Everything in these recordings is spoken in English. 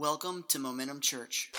Welcome to Momentum Church.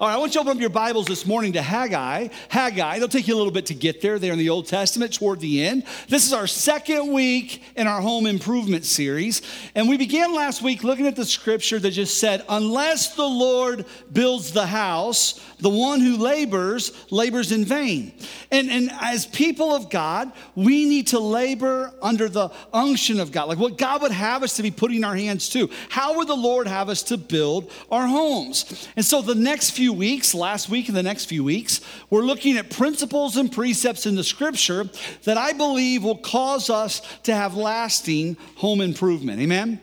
All right, I want you to open up your Bibles this morning to Haggai. Haggai, it'll take you a little bit to get there, there in the Old Testament toward the end. This is our second week in our home improvement series. And we began last week looking at the scripture that just said, Unless the Lord builds the house, the one who labors, labors in vain. And, and as people of God, we need to labor under the unction of God, like what God would have us to be putting our hands to. How would the Lord have us to build our homes? And so the next few weeks, last week and the next few weeks, we're looking at principles and precepts in the scripture that I believe will cause us to have lasting home improvement. Amen?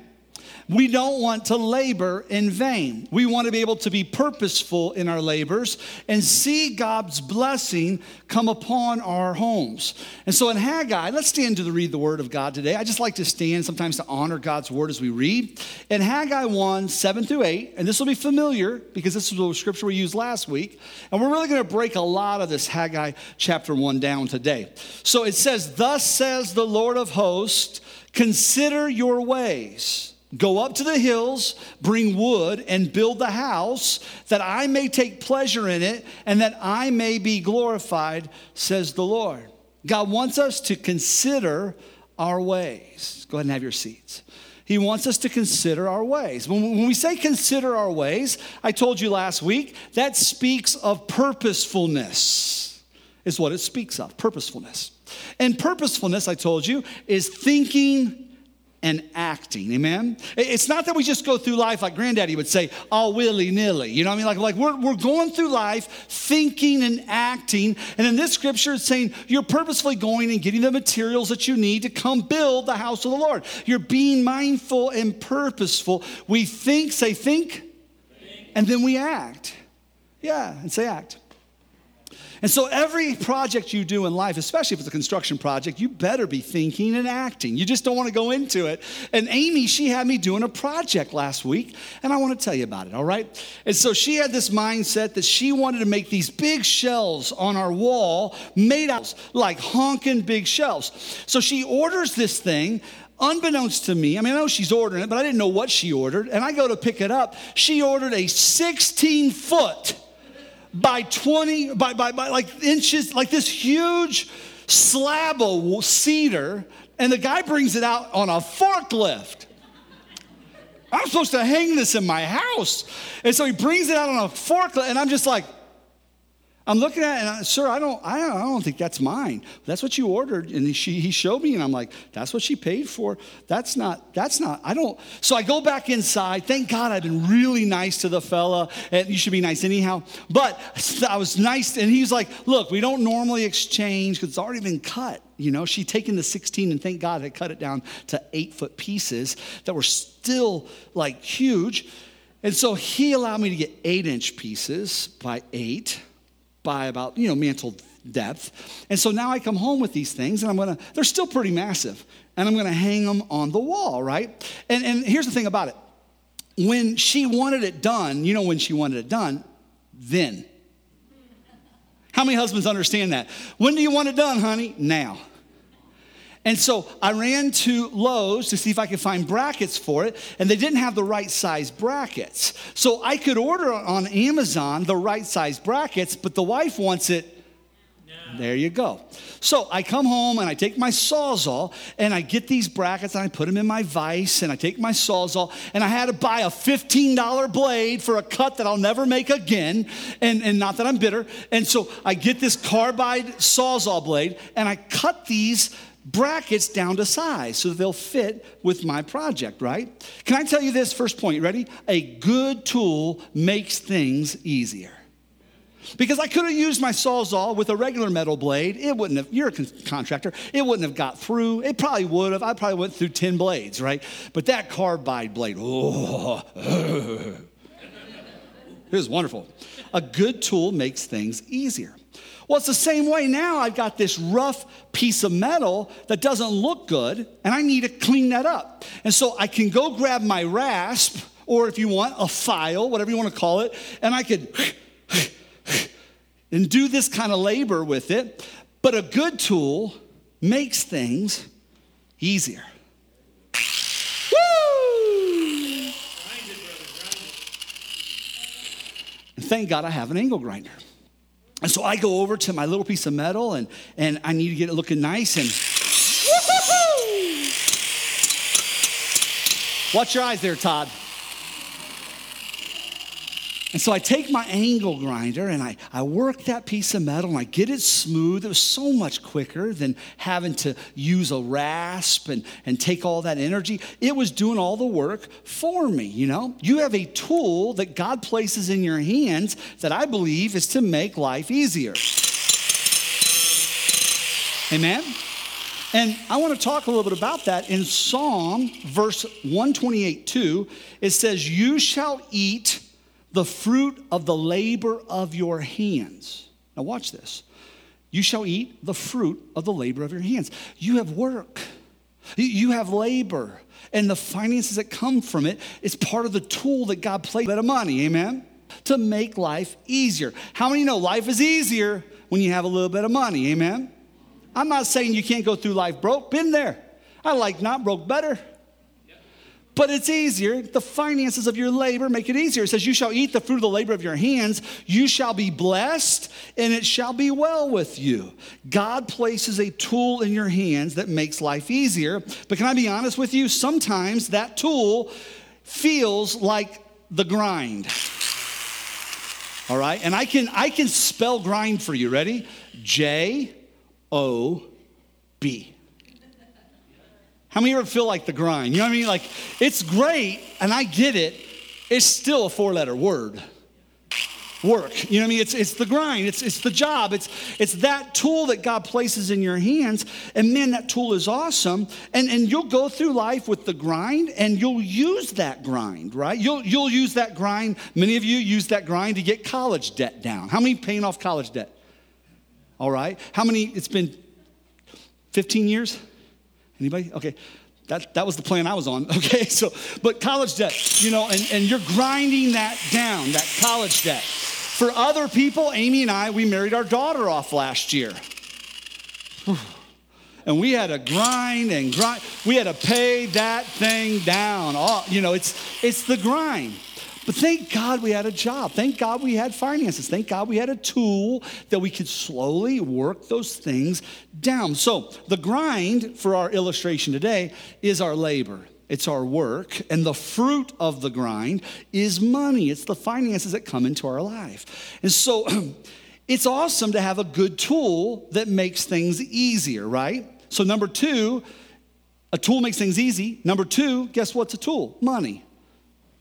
We don't want to labor in vain. We want to be able to be purposeful in our labors and see God's blessing come upon our homes. And so in Haggai, let's stand to read the word of God today. I just like to stand sometimes to honor God's word as we read. In Haggai 1, 7 through 8, and this will be familiar because this is the scripture we used last week. And we're really going to break a lot of this Haggai chapter 1 down today. So it says, Thus says the Lord of hosts, consider your ways Go up to the hills, bring wood, and build the house, that I may take pleasure in it, and that I may be glorified, says the Lord. God wants us to consider our ways. Go ahead and have your seats. He wants us to consider our ways. When we say consider our ways, I told you last week, that speaks of purposefulness, is what it speaks of purposefulness. And purposefulness, I told you, is thinking and acting. Amen? It's not that we just go through life like granddaddy would say, all willy nilly. You know what I mean? Like, like we're, we're going through life thinking and acting. And in this scripture, it's saying you're purposefully going and getting the materials that you need to come build the house of the Lord. You're being mindful and purposeful. We think, say, think, think. and then we act. Yeah, and say act. And so, every project you do in life, especially if it's a construction project, you better be thinking and acting. You just don't want to go into it. And Amy, she had me doing a project last week, and I want to tell you about it, all right? And so, she had this mindset that she wanted to make these big shelves on our wall made out like honking big shelves. So, she orders this thing unbeknownst to me, I mean, I know she's ordering it, but I didn't know what she ordered. And I go to pick it up. She ordered a 16 foot by 20, by, by, by like inches, like this huge slab of cedar, and the guy brings it out on a forklift. I'm supposed to hang this in my house. And so he brings it out on a forklift, and I'm just like, I'm looking at it, and I, sir, I don't, I don't, I don't think that's mine. That's what you ordered, and she, he showed me, and I'm like, that's what she paid for. That's not, that's not. I don't. So I go back inside. Thank God I've been really nice to the fella, and you should be nice anyhow. But I was nice, and he's like, look, we don't normally exchange because it's already been cut. You know, she'd taken the 16, and thank God I cut it down to eight foot pieces that were still like huge. And so he allowed me to get eight inch pieces by eight by about, you know, mantle depth. And so now I come home with these things and I'm gonna, they're still pretty massive. And I'm gonna hang them on the wall, right? And, and here's the thing about it when she wanted it done, you know, when she wanted it done, then. How many husbands understand that? When do you want it done, honey? Now. And so I ran to Lowe's to see if I could find brackets for it, and they didn't have the right size brackets. So I could order on Amazon the right size brackets, but the wife wants it there you go. So I come home and I take my sawzall and I get these brackets and I put them in my vise and I take my sawzall and I had to buy a $15 blade for a cut that I'll never make again. And, and not that I'm bitter. And so I get this carbide sawzall blade and I cut these brackets down to size so they'll fit with my project, right? Can I tell you this first point? Ready? A good tool makes things easier. Because I could have used my sawzall with a regular metal blade. It wouldn't have, you're a contractor, it wouldn't have got through. It probably would have. I probably went through 10 blades, right? But that carbide blade, oh, it was wonderful. A good tool makes things easier. Well, it's the same way now. I've got this rough piece of metal that doesn't look good, and I need to clean that up. And so I can go grab my rasp, or if you want, a file, whatever you want to call it, and I could and do this kind of labor with it. But a good tool makes things easier. Woo! Thank God I have an angle grinder. And so I go over to my little piece of metal and, and I need to get it looking nice and watch your eyes there, Todd. And so I take my angle grinder and I, I work that piece of metal and I get it smooth. It was so much quicker than having to use a rasp and, and take all that energy. It was doing all the work for me, you know? You have a tool that God places in your hands that I believe is to make life easier. Amen? And I want to talk a little bit about that in Psalm verse 128 2. It says, You shall eat the fruit of the labor of your hands. Now, watch this. You shall eat the fruit of the labor of your hands. You have work, you have labor, and the finances that come from it is part of the tool that God placed of money, amen? To make life easier. How many know life is easier when you have a little bit of money, amen? I'm not saying you can't go through life broke, been there. I like not broke better but it's easier. The finances of your labor make it easier. It says, You shall eat the fruit of the labor of your hands, you shall be blessed, and it shall be well with you. God places a tool in your hands that makes life easier. But can I be honest with you? Sometimes that tool feels like the grind. All right? And I can I can spell grind for you. Ready? J O B. How many ever feel like the grind? You know what I mean? Like, it's great, and I get it. It's still a four letter word. Work. You know what I mean? It's, it's the grind, it's, it's the job, it's, it's that tool that God places in your hands. And man, that tool is awesome. And, and you'll go through life with the grind and you'll use that grind, right? You'll, you'll use that grind. Many of you use that grind to get college debt down. How many paying off college debt? All right. How many? It's been 15 years? Anybody? Okay. That, that was the plan I was on. Okay. So, but college debt, you know, and, and you're grinding that down, that college debt. For other people, Amy and I, we married our daughter off last year. And we had to grind and grind. We had to pay that thing down. All, you know, it's, it's the grind. But thank God we had a job. Thank God we had finances. Thank God we had a tool that we could slowly work those things down. So, the grind for our illustration today is our labor. It's our work, and the fruit of the grind is money. It's the finances that come into our life. And so, it's awesome to have a good tool that makes things easier, right? So, number two, a tool makes things easy. Number two, guess what's a tool? Money.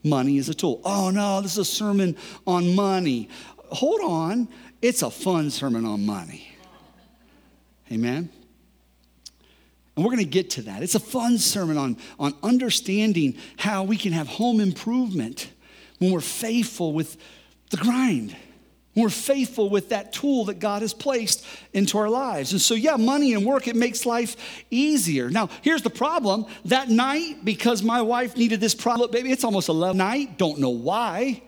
Money is a tool. Oh no, this is a sermon on money. Hold on, it's a fun sermon on money. Amen. And we're going to get to that. It's a fun sermon on, on understanding how we can have home improvement when we're faithful with the grind we're faithful with that tool that God has placed into our lives. And so, yeah, money and work, it makes life easier. Now, here's the problem. That night, because my wife needed this product, baby, it's almost 11 night. Don't know why.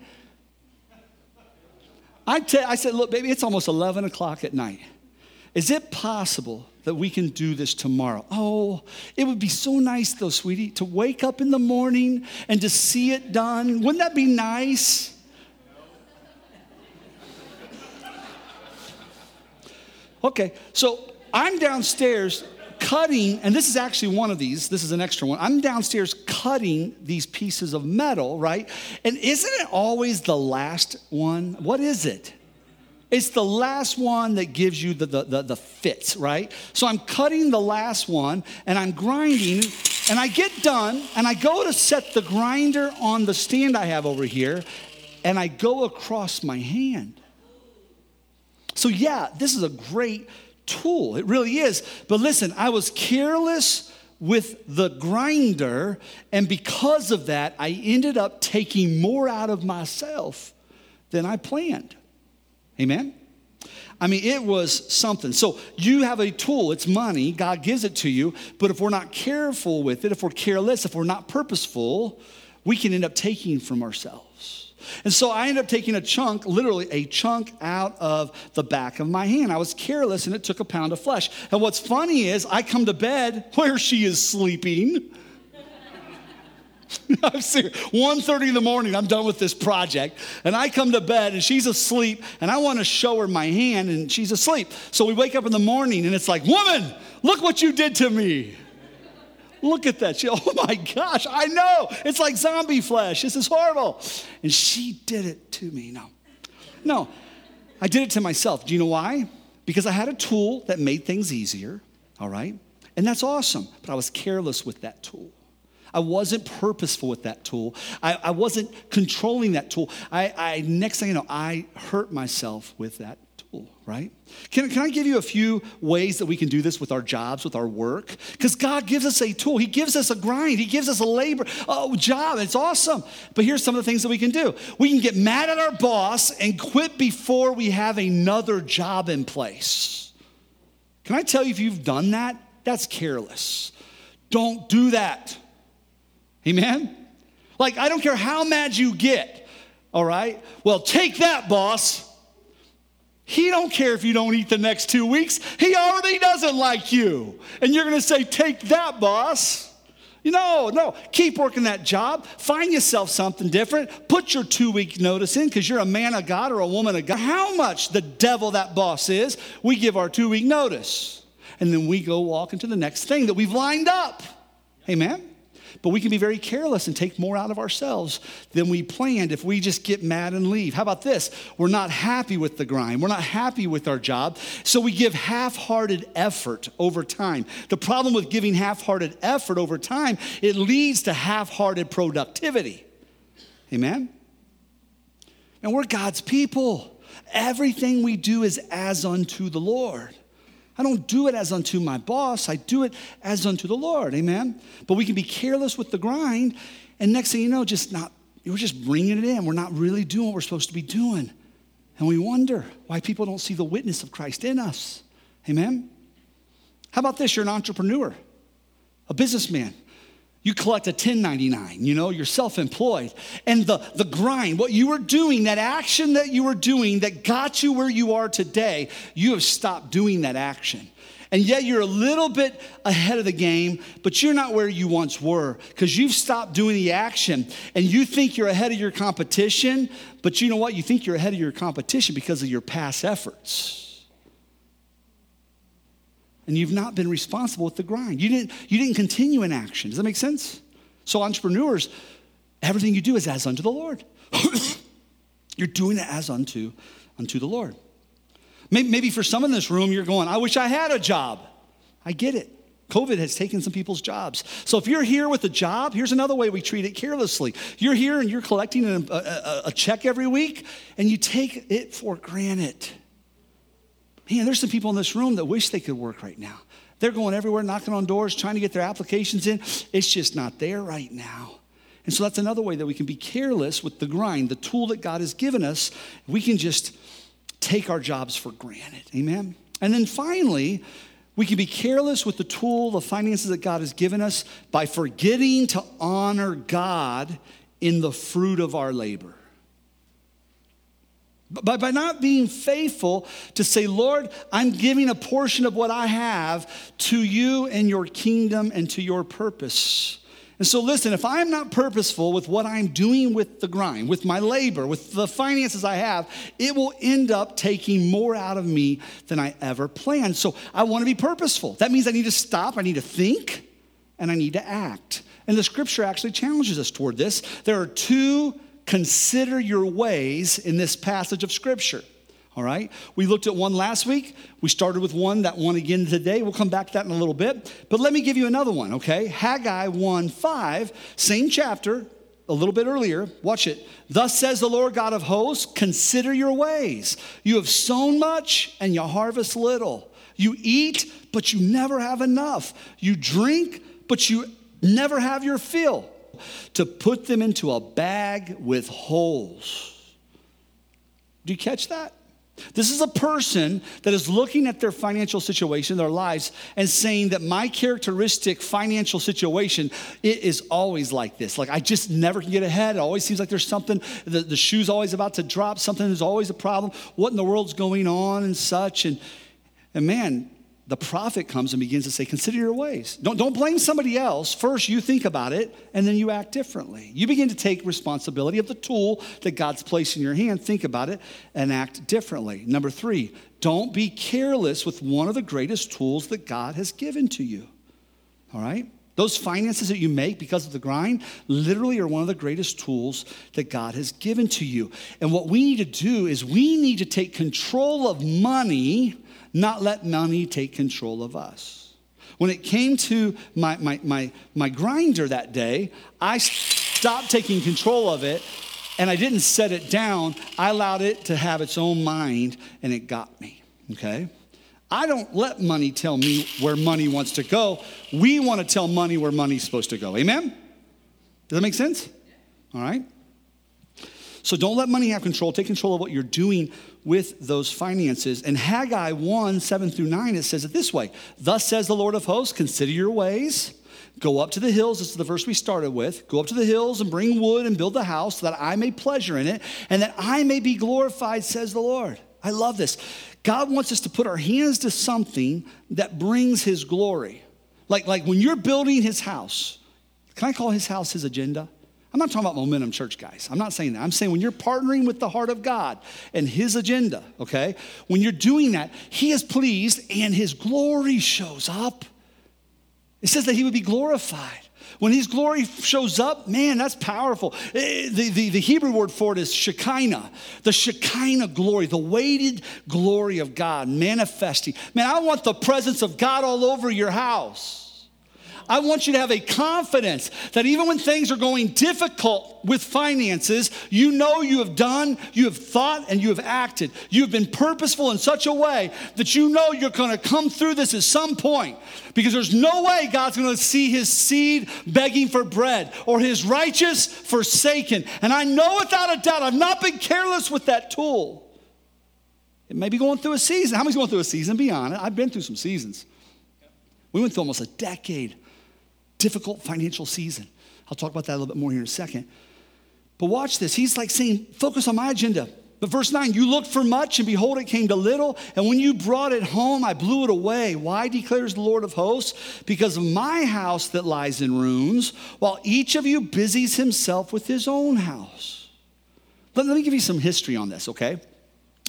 I, I said, look, baby, it's almost 11 o'clock at night. Is it possible that we can do this tomorrow? Oh, it would be so nice, though, sweetie, to wake up in the morning and to see it done. Wouldn't that be nice? Okay, so I'm downstairs cutting, and this is actually one of these, this is an extra one. I'm downstairs cutting these pieces of metal, right? And isn't it always the last one? What is it? It's the last one that gives you the, the, the, the fits, right? So I'm cutting the last one and I'm grinding, and I get done, and I go to set the grinder on the stand I have over here, and I go across my hand. So, yeah, this is a great tool. It really is. But listen, I was careless with the grinder, and because of that, I ended up taking more out of myself than I planned. Amen? I mean, it was something. So you have a tool, it's money, God gives it to you, but if we're not careful with it, if we're careless, if we're not purposeful, we can end up taking from ourselves. And so I ended up taking a chunk, literally a chunk out of the back of my hand. I was careless and it took a pound of flesh. And what's funny is I come to bed where she is sleeping. I'm serious. 1.30 in the morning, I'm done with this project. And I come to bed and she's asleep and I want to show her my hand and she's asleep. So we wake up in the morning and it's like, woman, look what you did to me. Look at that. She, oh my gosh, I know. It's like zombie flesh. This is horrible. And she did it to me. No, no, I did it to myself. Do you know why? Because I had a tool that made things easier, all right? And that's awesome. But I was careless with that tool. I wasn't purposeful with that tool. I, I wasn't controlling that tool. I, I, next thing you know, I hurt myself with that right? Can, can I give you a few ways that we can do this with our jobs, with our work? Because God gives us a tool. He gives us a grind. He gives us a labor a job. It's awesome. But here's some of the things that we can do. We can get mad at our boss and quit before we have another job in place. Can I tell you if you've done that? That's careless. Don't do that. Amen? Like, I don't care how mad you get, all right? Well, take that, boss. He don't care if you don't eat the next two weeks. He already doesn't like you. And you're gonna say, take that, boss. No, no, keep working that job. Find yourself something different. Put your two week notice in because you're a man of God or a woman of God. How much the devil that boss is, we give our two week notice. And then we go walk into the next thing that we've lined up. Amen? But we can be very careless and take more out of ourselves than we planned if we just get mad and leave. How about this? We're not happy with the grind. We're not happy with our job. So we give half hearted effort over time. The problem with giving half hearted effort over time, it leads to half hearted productivity. Amen? And we're God's people. Everything we do is as unto the Lord. I don't do it as unto my boss, I do it as unto the Lord. Amen. But we can be careless with the grind, and next thing you know, just not, we're just bringing it in. We're not really doing what we're supposed to be doing. And we wonder why people don't see the witness of Christ in us. Amen. How about this? You're an entrepreneur, a businessman. You collect a 1099, you know, you're self employed. And the, the grind, what you were doing, that action that you were doing that got you where you are today, you have stopped doing that action. And yet you're a little bit ahead of the game, but you're not where you once were because you've stopped doing the action and you think you're ahead of your competition, but you know what? You think you're ahead of your competition because of your past efforts and you've not been responsible with the grind. You didn't, you didn't continue in action. Does that make sense? So, entrepreneurs, everything you do is as unto the Lord. you're doing it as unto, unto the Lord. Maybe, maybe for some in this room, you're going, I wish I had a job. I get it. COVID has taken some people's jobs. So if you're here with a job, here's another way we treat it carelessly. You're here and you're collecting a, a, a check every week, and you take it for granted. Man, there's some people in this room that wish they could work right now. They're going everywhere, knocking on doors, trying to get their applications in. It's just not there right now. And so that's another way that we can be careless with the grind, the tool that God has given us. We can just take our jobs for granted. Amen? And then finally, we can be careless with the tool, the finances that God has given us by forgetting to honor God in the fruit of our labor. By, by not being faithful to say, Lord, I'm giving a portion of what I have to you and your kingdom and to your purpose. And so, listen, if I'm not purposeful with what I'm doing with the grind, with my labor, with the finances I have, it will end up taking more out of me than I ever planned. So, I want to be purposeful. That means I need to stop, I need to think, and I need to act. And the scripture actually challenges us toward this. There are two consider your ways in this passage of Scripture. All right? We looked at one last week. We started with one, that one again today. We'll come back to that in a little bit. But let me give you another one, okay? Haggai 1 5, same chapter, a little bit earlier. Watch it. Thus says the Lord God of hosts, consider your ways. You have sown much and you harvest little. You eat, but you never have enough. You drink, but you never have your fill to put them into a bag with holes. Do you catch that? This is a person that is looking at their financial situation, their lives, and saying that my characteristic financial situation it is always like this. Like I just never can get ahead. It always seems like there's something, the, the shoe's always about to drop, something is always a problem. What in the world's going on and such. And, and man, the prophet comes and begins to say, Consider your ways. Don't, don't blame somebody else. First, you think about it, and then you act differently. You begin to take responsibility of the tool that God's placed in your hand, think about it, and act differently. Number three, don't be careless with one of the greatest tools that God has given to you. All right? Those finances that you make because of the grind literally are one of the greatest tools that God has given to you. And what we need to do is we need to take control of money not let money take control of us. When it came to my, my, my, my grinder that day, I stopped taking control of it and I didn't set it down. I allowed it to have its own mind and it got me, okay? I don't let money tell me where money wants to go. We want to tell money where money's supposed to go. Amen? Does that make sense? All right. So don't let money have control. Take control of what you're doing with those finances. And Haggai 1 7 through 9, it says it this way Thus says the Lord of hosts, consider your ways. Go up to the hills. This is the verse we started with. Go up to the hills and bring wood and build the house so that I may pleasure in it and that I may be glorified, says the Lord. I love this. God wants us to put our hands to something that brings his glory. Like, like when you're building his house, can I call his house his agenda? I'm not talking about momentum church, guys. I'm not saying that. I'm saying when you're partnering with the heart of God and His agenda, okay? When you're doing that, He is pleased and His glory shows up. It says that He would be glorified. When His glory shows up, man, that's powerful. Eh, the, the, the Hebrew word for it is Shekinah, the Shekinah glory, the weighted glory of God manifesting. Man, I want the presence of God all over your house. I want you to have a confidence that even when things are going difficult with finances, you know you have done, you have thought, and you have acted. You have been purposeful in such a way that you know you're going to come through this at some point because there's no way God's going to see his seed begging for bread or his righteous forsaken. And I know without a doubt, I've not been careless with that tool. It may be going through a season. How many's going through a season? Be honest. I've been through some seasons. We went through almost a decade difficult financial season. I'll talk about that a little bit more here in a second. But watch this. He's like saying, focus on my agenda. But verse 9, you looked for much, and behold, it came to little. And when you brought it home, I blew it away. Why declares the Lord of hosts? Because of my house that lies in ruins, while each of you busies himself with his own house. Let, let me give you some history on this, okay?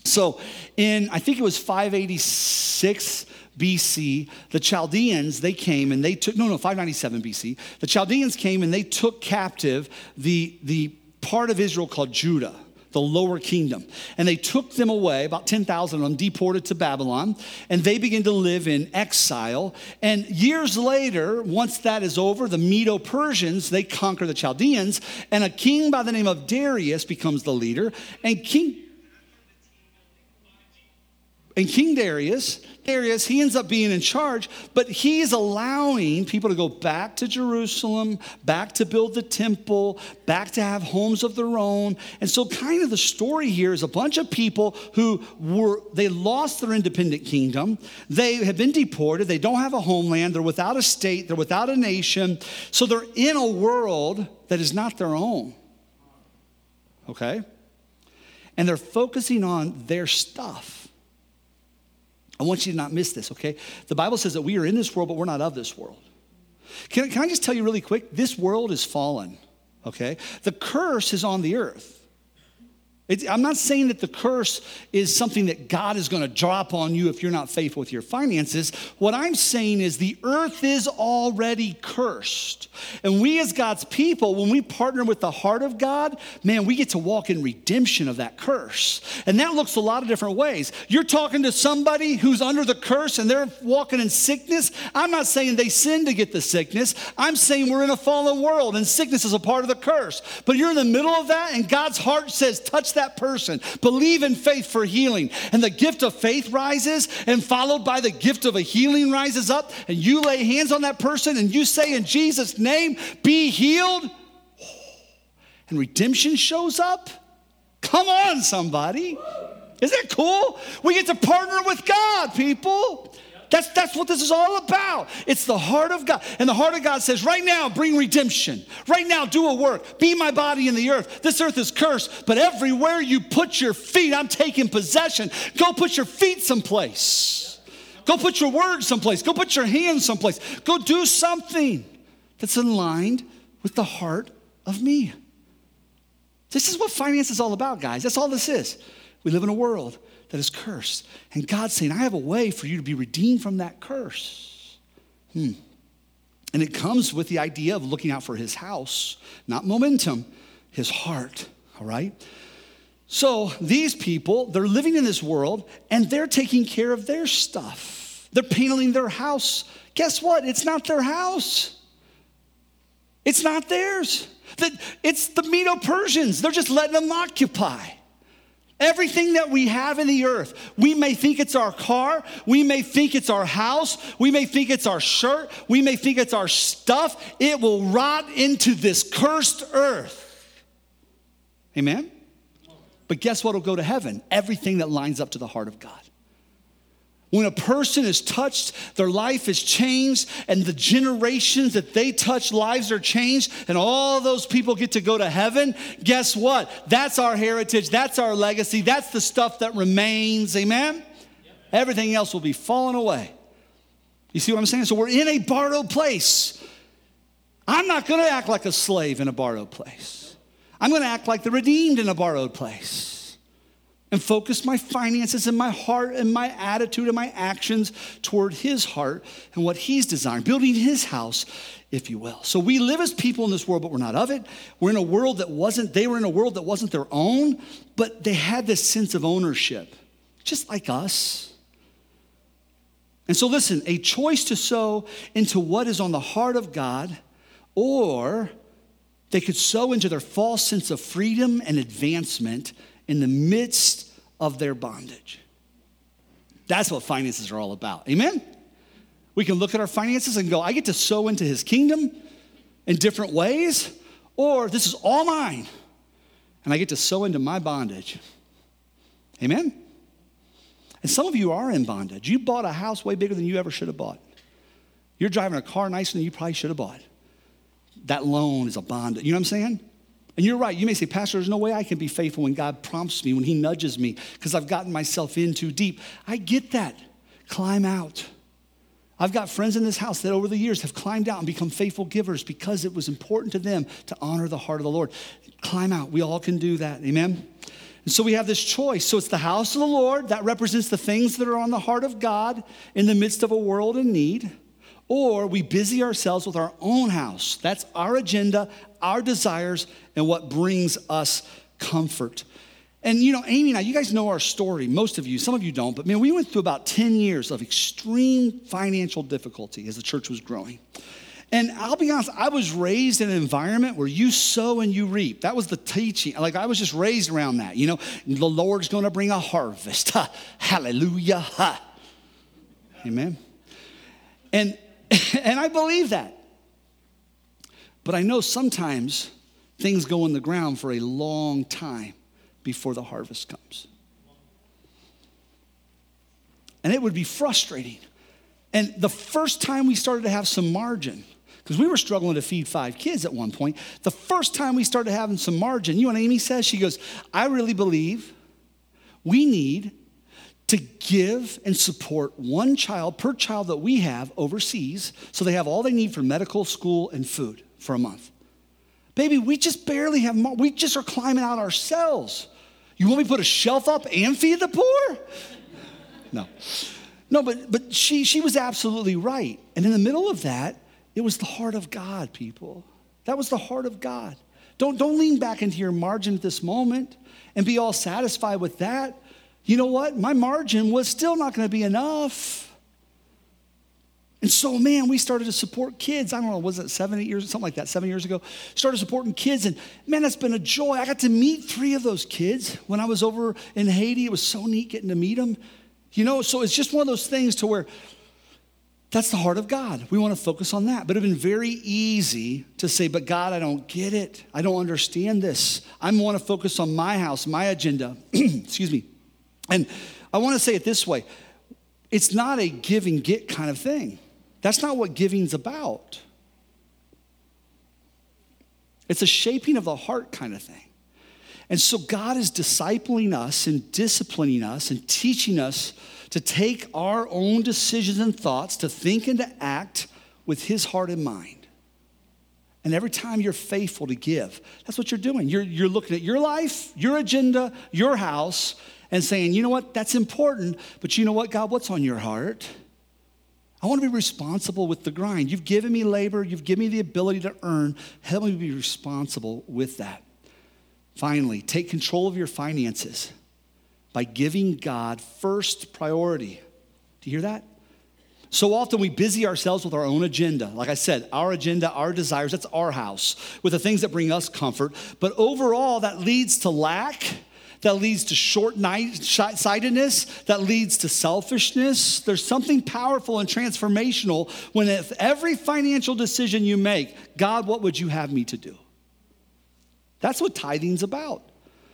So, in I think it was 586 BC, the Chaldeans, they came and they took, no, no, 597 BC. The Chaldeans came and they took captive the, the part of Israel called Judah the lower kingdom. And they took them away, about 10,000 of them deported to Babylon, and they began to live in exile. And years later, once that is over, the Medo Persians, they conquer the Chaldeans, and a king by the name of Darius becomes the leader. And King and King Darius, Darius, he ends up being in charge, but he's allowing people to go back to Jerusalem, back to build the temple, back to have homes of their own. And so, kind of the story here is a bunch of people who were, they lost their independent kingdom. They have been deported. They don't have a homeland. They're without a state. They're without a nation. So, they're in a world that is not their own. Okay? And they're focusing on their stuff. I want you to not miss this, okay? The Bible says that we are in this world, but we're not of this world. Can, can I just tell you really quick? This world is fallen, okay? The curse is on the earth. It's, I'm not saying that the curse is something that God is going to drop on you if you're not faithful with your finances. What I'm saying is the earth is already cursed. And we, as God's people, when we partner with the heart of God, man, we get to walk in redemption of that curse. And that looks a lot of different ways. You're talking to somebody who's under the curse and they're walking in sickness. I'm not saying they sin to get the sickness. I'm saying we're in a fallen world and sickness is a part of the curse. But you're in the middle of that and God's heart says, touch that that person. Believe in faith for healing. And the gift of faith rises, and followed by the gift of a healing rises up. And you lay hands on that person and you say, In Jesus' name, be healed. And redemption shows up. Come on, somebody. Isn't that cool? We get to partner with God, people. That's, that's what this is all about. It's the heart of God. And the heart of God says, right now, bring redemption. Right now, do a work. Be my body in the earth. This earth is cursed, but everywhere you put your feet, I'm taking possession. Go put your feet someplace. Go put your words someplace. Go put your hands someplace. Go do something that's aligned with the heart of me. This is what finance is all about, guys. That's all this is. We live in a world that is cursed. And God's saying, I have a way for you to be redeemed from that curse. Hmm. And it comes with the idea of looking out for his house, not momentum, his heart, all right? So these people, they're living in this world and they're taking care of their stuff. They're painting their house. Guess what? It's not their house. It's not theirs. It's the Medo Persians. They're just letting them occupy. Everything that we have in the earth, we may think it's our car, we may think it's our house, we may think it's our shirt, we may think it's our stuff. It will rot into this cursed earth. Amen? But guess what will go to heaven? Everything that lines up to the heart of God. When a person is touched, their life is changed, and the generations that they touch, lives are changed, and all those people get to go to heaven. Guess what? That's our heritage, that's our legacy, that's the stuff that remains. Amen? Yep. Everything else will be falling away. You see what I'm saying? So we're in a borrowed place. I'm not gonna act like a slave in a borrowed place, I'm gonna act like the redeemed in a borrowed place and focus my finances and my heart and my attitude and my actions toward his heart and what he's designed, building his house, if you will. So we live as people in this world, but we're not of it. We're in a world that wasn't, they were in a world that wasn't their own, but they had this sense of ownership, just like us. And so listen, a choice to sow into what is on the heart of God, or they could sow into their false sense of freedom and advancement in the midst of their bondage. That's what finances are all about. Amen? We can look at our finances and go, I get to sow into his kingdom in different ways, or this is all mine, and I get to sow into my bondage. Amen? And some of you are in bondage. You bought a house way bigger than you ever should have bought. You're driving a car nicer than you probably should have bought. That loan is a bondage. You know what I'm saying? And you're right. You may say, Pastor, there's no way I can be faithful when God prompts me, when He nudges me, because I've gotten myself in too deep. I get that. Climb out. I've got friends in this house that over the years have climbed out and become faithful givers because it was important to them to honor the heart of the Lord. Climb out. We all can do that. Amen? And so we have this choice. So it's the house of the Lord that represents the things that are on the heart of God in the midst of a world in need or we busy ourselves with our own house. That's our agenda, our desires, and what brings us comfort. And you know, Amy and I, you guys know our story. Most of you, some of you don't, but man, we went through about 10 years of extreme financial difficulty as the church was growing. And I'll be honest, I was raised in an environment where you sow and you reap. That was the teaching. Like I was just raised around that. You know, the Lord's going to bring a harvest. Ha, hallelujah. Ha. Amen. And and I believe that. But I know sometimes things go in the ground for a long time before the harvest comes. And it would be frustrating. And the first time we started to have some margin, because we were struggling to feed five kids at one point, the first time we started having some margin, you know what Amy says? She goes, I really believe we need to give and support one child per child that we have overseas so they have all they need for medical, school, and food for a month. Baby, we just barely have, we just are climbing out ourselves. You want me to put a shelf up and feed the poor? No. No, but, but she, she was absolutely right. And in the middle of that, it was the heart of God, people. That was the heart of God. Don't, don't lean back into your margin at this moment and be all satisfied with that you know what? My margin was still not going to be enough. And so, man, we started to support kids. I don't know, was it seven, eight years, something like that, seven years ago? Started supporting kids, and man, that's been a joy. I got to meet three of those kids when I was over in Haiti. It was so neat getting to meet them. You know, so it's just one of those things to where that's the heart of God. We want to focus on that. But it'd been very easy to say, but God, I don't get it. I don't understand this. I want to focus on my house, my agenda. Excuse me And I want to say it this way it's not a give and get kind of thing. That's not what giving's about. It's a shaping of the heart kind of thing. And so God is discipling us and disciplining us and teaching us to take our own decisions and thoughts, to think and to act with His heart in mind. And every time you're faithful to give, that's what you're doing. You're, you're looking at your life, your agenda, your house, and saying, you know what, that's important, but you know what, God, what's on your heart? I want to be responsible with the grind. You've given me labor, you've given me the ability to earn. Help me be responsible with that. Finally, take control of your finances by giving God first priority. Do you hear that? So often we busy ourselves with our own agenda. Like I said, our agenda, our desires, that's our house, with the things that bring us comfort. But overall, that leads to lack that leads to short sightedness, that leads to selfishness. There's something powerful and transformational when if every financial decision you make, God, what would you have me to do? That's what tithing's about.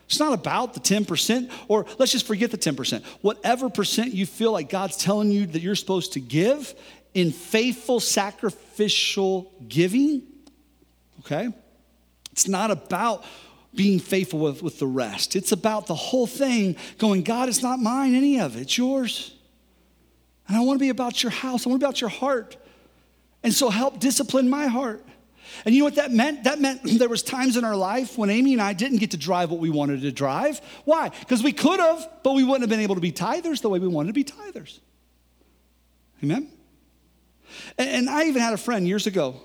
It's not about the 10%, or let's just forget the 10%. Whatever percent you feel like God's telling you that you're supposed to give in faithful sacrificial giving, okay? It's not about being faithful with, with the rest. It's about the whole thing going, God, it's not mine, any of it, it's yours. And I want to be about your house, I want to be about your heart. And so help discipline my heart. And you know what that meant? That meant there was times in our life when Amy and I didn't get to drive what we wanted to drive. Why? Because we could have, but we wouldn't have been able to be tithers the way we wanted to be tithers. Amen? And I even had a friend years ago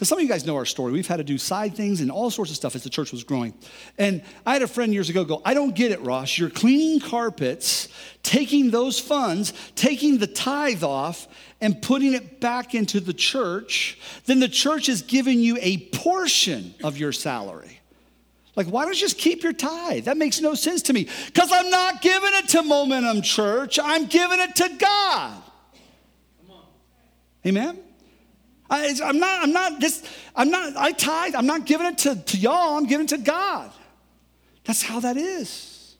because some of you guys know our story. We've had to do side things and all sorts of stuff as the church was growing. And I had a friend years ago go, I don't get it, Ross. You're cleaning carpets, taking those funds, taking the tithe off, and putting it back into the church. Then the church is giving you a portion of your salary. Like, why don't you just keep your tithe? That makes no sense to me. Because I'm not giving it to Momentum Church, I'm giving it to God. Amen? I, am not, I'm not this, I'm not, I tithe, I'm not giving it to, to y'all, I'm giving it to God. That's how that is.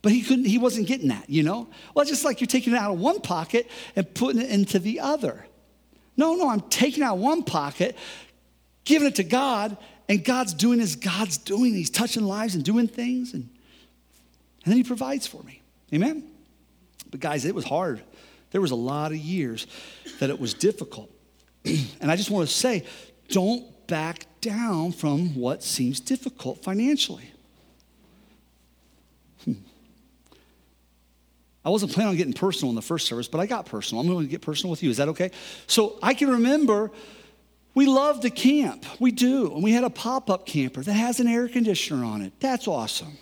But he couldn't, he wasn't getting that, you know? Well, it's just like you're taking it out of one pocket and putting it into the other. No, no, I'm taking out one pocket, giving it to God, and God's doing as God's doing. He's touching lives and doing things, and, and then he provides for me. Amen? But guys, it was hard. There was a lot of years that it was difficult. and I just want to say don't back down from what seems difficult financially. Hmm. I wasn't planning on getting personal in the first service, but I got personal. I'm going to get personal with you. Is that okay? So I can remember we love to camp. We do. And we had a pop up camper that has an air conditioner on it. That's awesome.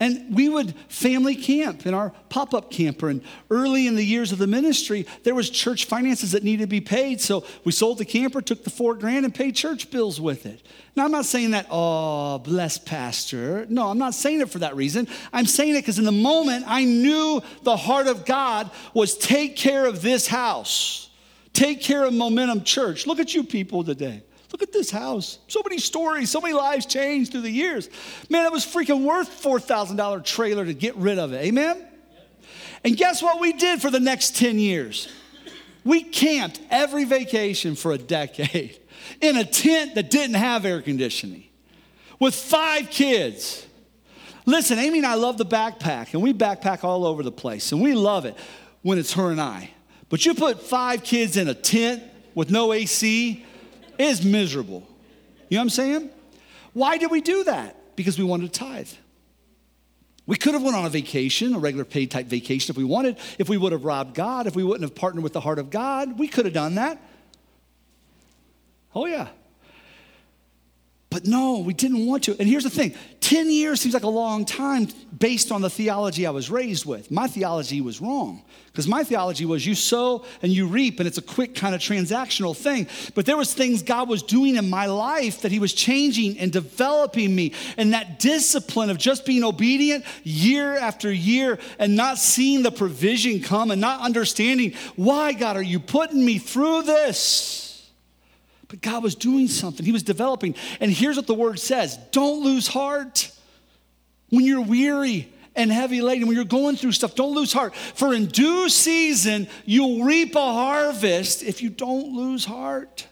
And we would family camp in our pop up camper. And early in the years of the ministry, there was church finances that needed to be paid. So we sold the camper, took the four grand, and paid church bills with it. Now, I'm not saying that, oh, bless Pastor. No, I'm not saying it for that reason. I'm saying it because in the moment, I knew the heart of God was take care of this house, take care of Momentum Church. Look at you people today. Look at this house. So many stories, so many lives changed through the years. Man, it was freaking worth $4,000 trailer to get rid of it. Amen? And guess what we did for the next 10 years? We camped every vacation for a decade in a tent that didn't have air conditioning with five kids. Listen, Amy and I love the backpack, and we backpack all over the place, and we love it when it's her and I. But you put five kids in a tent with no AC, is miserable. You know what I'm saying? Why did we do that? Because we wanted to tithe. We could have went on a vacation, a regular paid type vacation if we wanted, if we would have robbed God, if we wouldn't have partnered with the heart of God, we could have done that. Oh yeah. But no, we didn't want to. And here's the thing 10 years seems like a long time based on the theology I was raised with. My theology was wrong because my theology was you sow and you reap, and it's a quick kind of transactional thing. But there was things God was doing in my life that He was changing and developing me. And that discipline of just being obedient year after year and not seeing the provision come and not understanding why, God, are you putting me through this? But God was doing something, He was developing. And here's what the word says don't lose heart when you're weary and heavy laden, when you're going through stuff, don't lose heart. For in due season, you'll reap a harvest if you don't lose heart.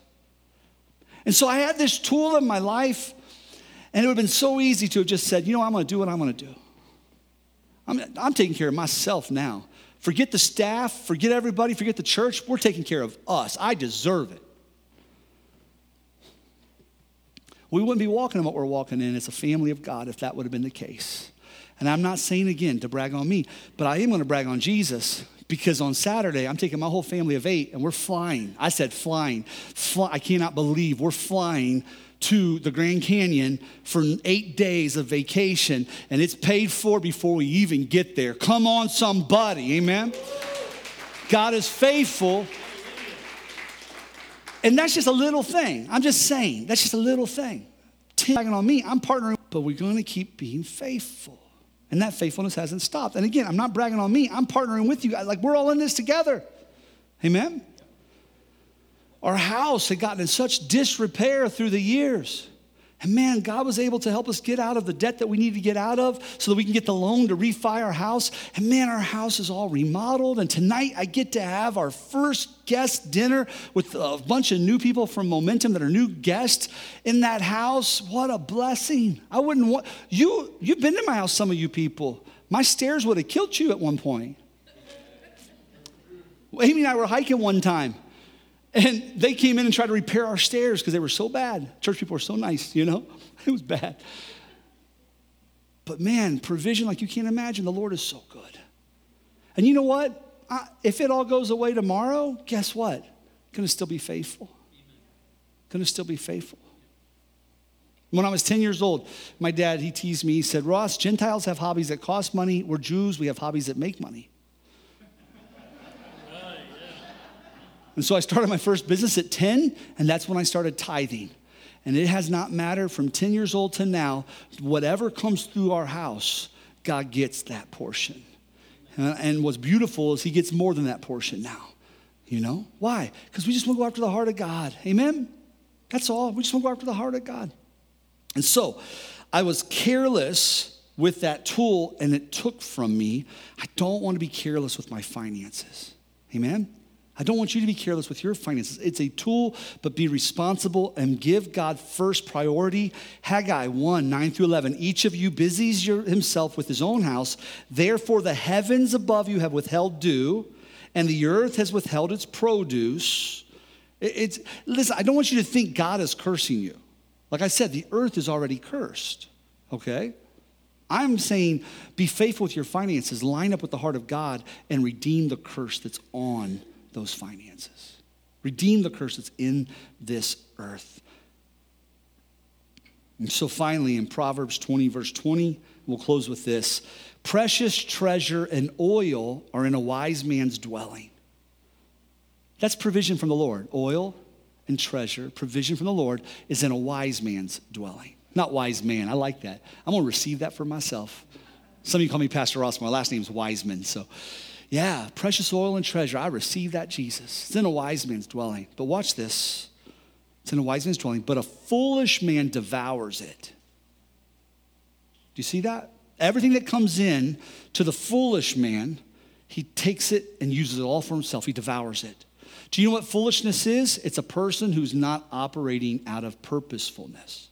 And so I had this tool in my life, and it would have been so easy to have just said, you know, I'm going to do what I'm going to do. I'm, I'm taking care of myself now. Forget the staff, forget everybody, forget the church. We're taking care of us. I deserve it. We wouldn't be walking in what we're walking in as a family of God if that would have been the case. And I'm not saying again to brag on me, but I am going to brag on Jesus because on Saturday, I'm taking my whole family of eight and we're flying. I said flying. Fly, I cannot believe we're flying to the Grand Canyon for eight days of vacation, and it's paid for before we even get there. Come on, somebody, amen? God is faithful. And that's just a little thing. I'm just saying, that's just a little thing. Tagging on me, I'm partnering, but we're going to keep being faithful. And that faithfulness hasn't stopped. And again, I'm not bragging on me, I'm partnering with you. Like, we're all in this together. Amen? Our house had gotten in such disrepair through the years. And man, God was able to help us get out of the debt that we need to get out of so that we can get the loan to refi our house. And man, our house is all remodeled. And tonight I get to have our first guest dinner with a bunch of new people from Momentum that are new guests in that house. What a blessing. I wouldn't want you, you've been to my house, some of you people. My stairs would have killed you at one point. Amy and I were hiking one time. And they came in and tried to repair our stairs because they were so bad. Church people are so nice, you know? It was bad. But man, provision like you can't imagine. The Lord is so good. And you know what? I, if it all goes away tomorrow, guess what? Gonna still be faithful. Gonna still be faithful. When I was 10 years old, my dad, he teased me. He said, Ross, Gentiles have hobbies that cost money. We're Jews, we have hobbies that make money. And so I started my first business at 10, and that's when I started tithing. And it has not mattered from 10 years old to now, whatever comes through our house, God gets that portion. And what's beautiful is He gets more than that portion now. You know? Why? Because we just want to go after the heart of God. Amen? That's all. We just want to go after the heart of God. And so I was careless with that tool, and it took from me. I don't want to be careless with my finances. Amen? I don't want you to be careless with your finances. It's a tool, but be responsible and give God first priority. Haggai 1 9 through 11. Each of you busies your, himself with his own house. Therefore, the heavens above you have withheld dew, and the earth has withheld its produce. it's, listen, I don't want you to think God is cursing you. Like I said, the earth is already cursed, okay? I'm saying be faithful with your finances, line up with the heart of God, and redeem the curse that's on those finances. Redeem the curse that's in this earth. And so finally, in Proverbs 20, verse 20, we'll close with this precious treasure and oil are in a wise man's dwelling. That's provision from the Lord. Oil and treasure, provision from the Lord, is in a wise man's dwelling. Not wise man, I like that. I'm gonna receive that for myself. Some of you call me Pastor Ross, my last name is Wiseman, so yeah, precious oil and treasure. I received that, Jesus. It's in a wise man's dwelling. But watch this it's in a wise man's dwelling, but a foolish man devours it. Do you see that? Everything that comes in to the foolish man, he takes it and uses it all for himself. He devours it. Do you know what foolishness is? It's a person who's not operating out of purposefulness.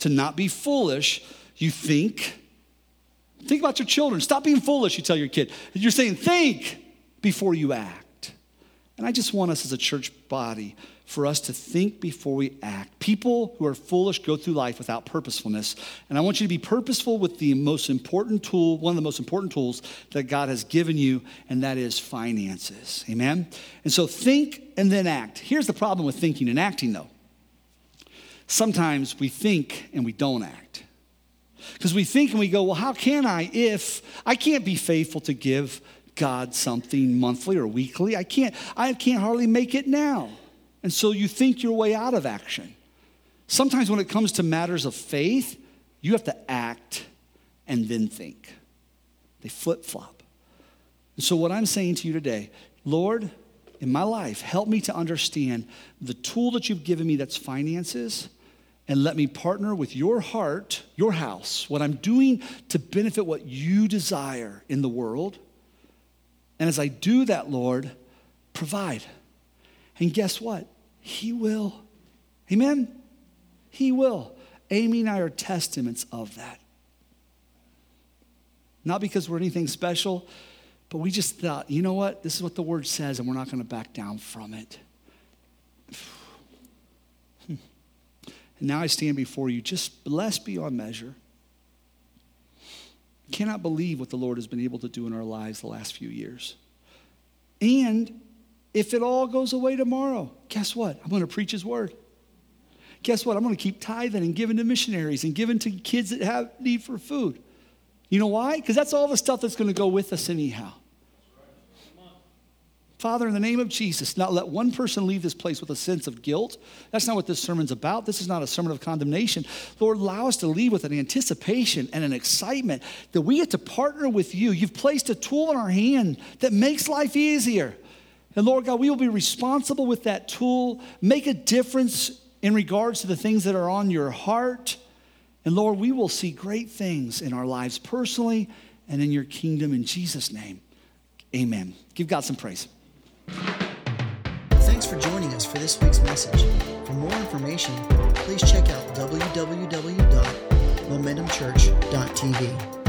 To not be foolish, you think, Think about your children. Stop being foolish, you tell your kid. You're saying, think before you act. And I just want us as a church body for us to think before we act. People who are foolish go through life without purposefulness. And I want you to be purposeful with the most important tool, one of the most important tools that God has given you, and that is finances. Amen? And so think and then act. Here's the problem with thinking and acting, though. Sometimes we think and we don't act. Because we think and we go, well, how can I if I can't be faithful to give God something monthly or weekly? I can't, I can't hardly make it now. And so you think your way out of action. Sometimes when it comes to matters of faith, you have to act and then think. They flip flop. And so, what I'm saying to you today, Lord, in my life, help me to understand the tool that you've given me that's finances and let me partner with your heart, your house, what I'm doing to benefit what you desire in the world. And as I do that, Lord, provide. And guess what? He will. Amen? He will. Amy and I are testaments of that. Not because we're anything special, but we just thought, you know what? This is what the word says, and we're not going to back down from it. Now I stand before you, just blessed beyond measure. Cannot believe what the Lord has been able to do in our lives the last few years. And if it all goes away tomorrow, guess what? I'm going to preach His word. Guess what? I'm going to keep tithing and giving to missionaries and giving to kids that have need for food. You know why? Because that's all the stuff that's going to go with us anyhow. Father, in the name of Jesus, not let one person leave this place with a sense of guilt. That's not what this sermon's about. This is not a sermon of condemnation. Lord, allow us to leave with an anticipation and an excitement that we get to partner with you. You've placed a tool in our hand that makes life easier. And Lord God, we will be responsible with that tool, make a difference in regards to the things that are on your heart. And Lord, we will see great things in our lives personally and in your kingdom in Jesus' name. Amen. Give God some praise. Thanks for joining us for this week's message. For more information, please check out www.momentumchurch.tv.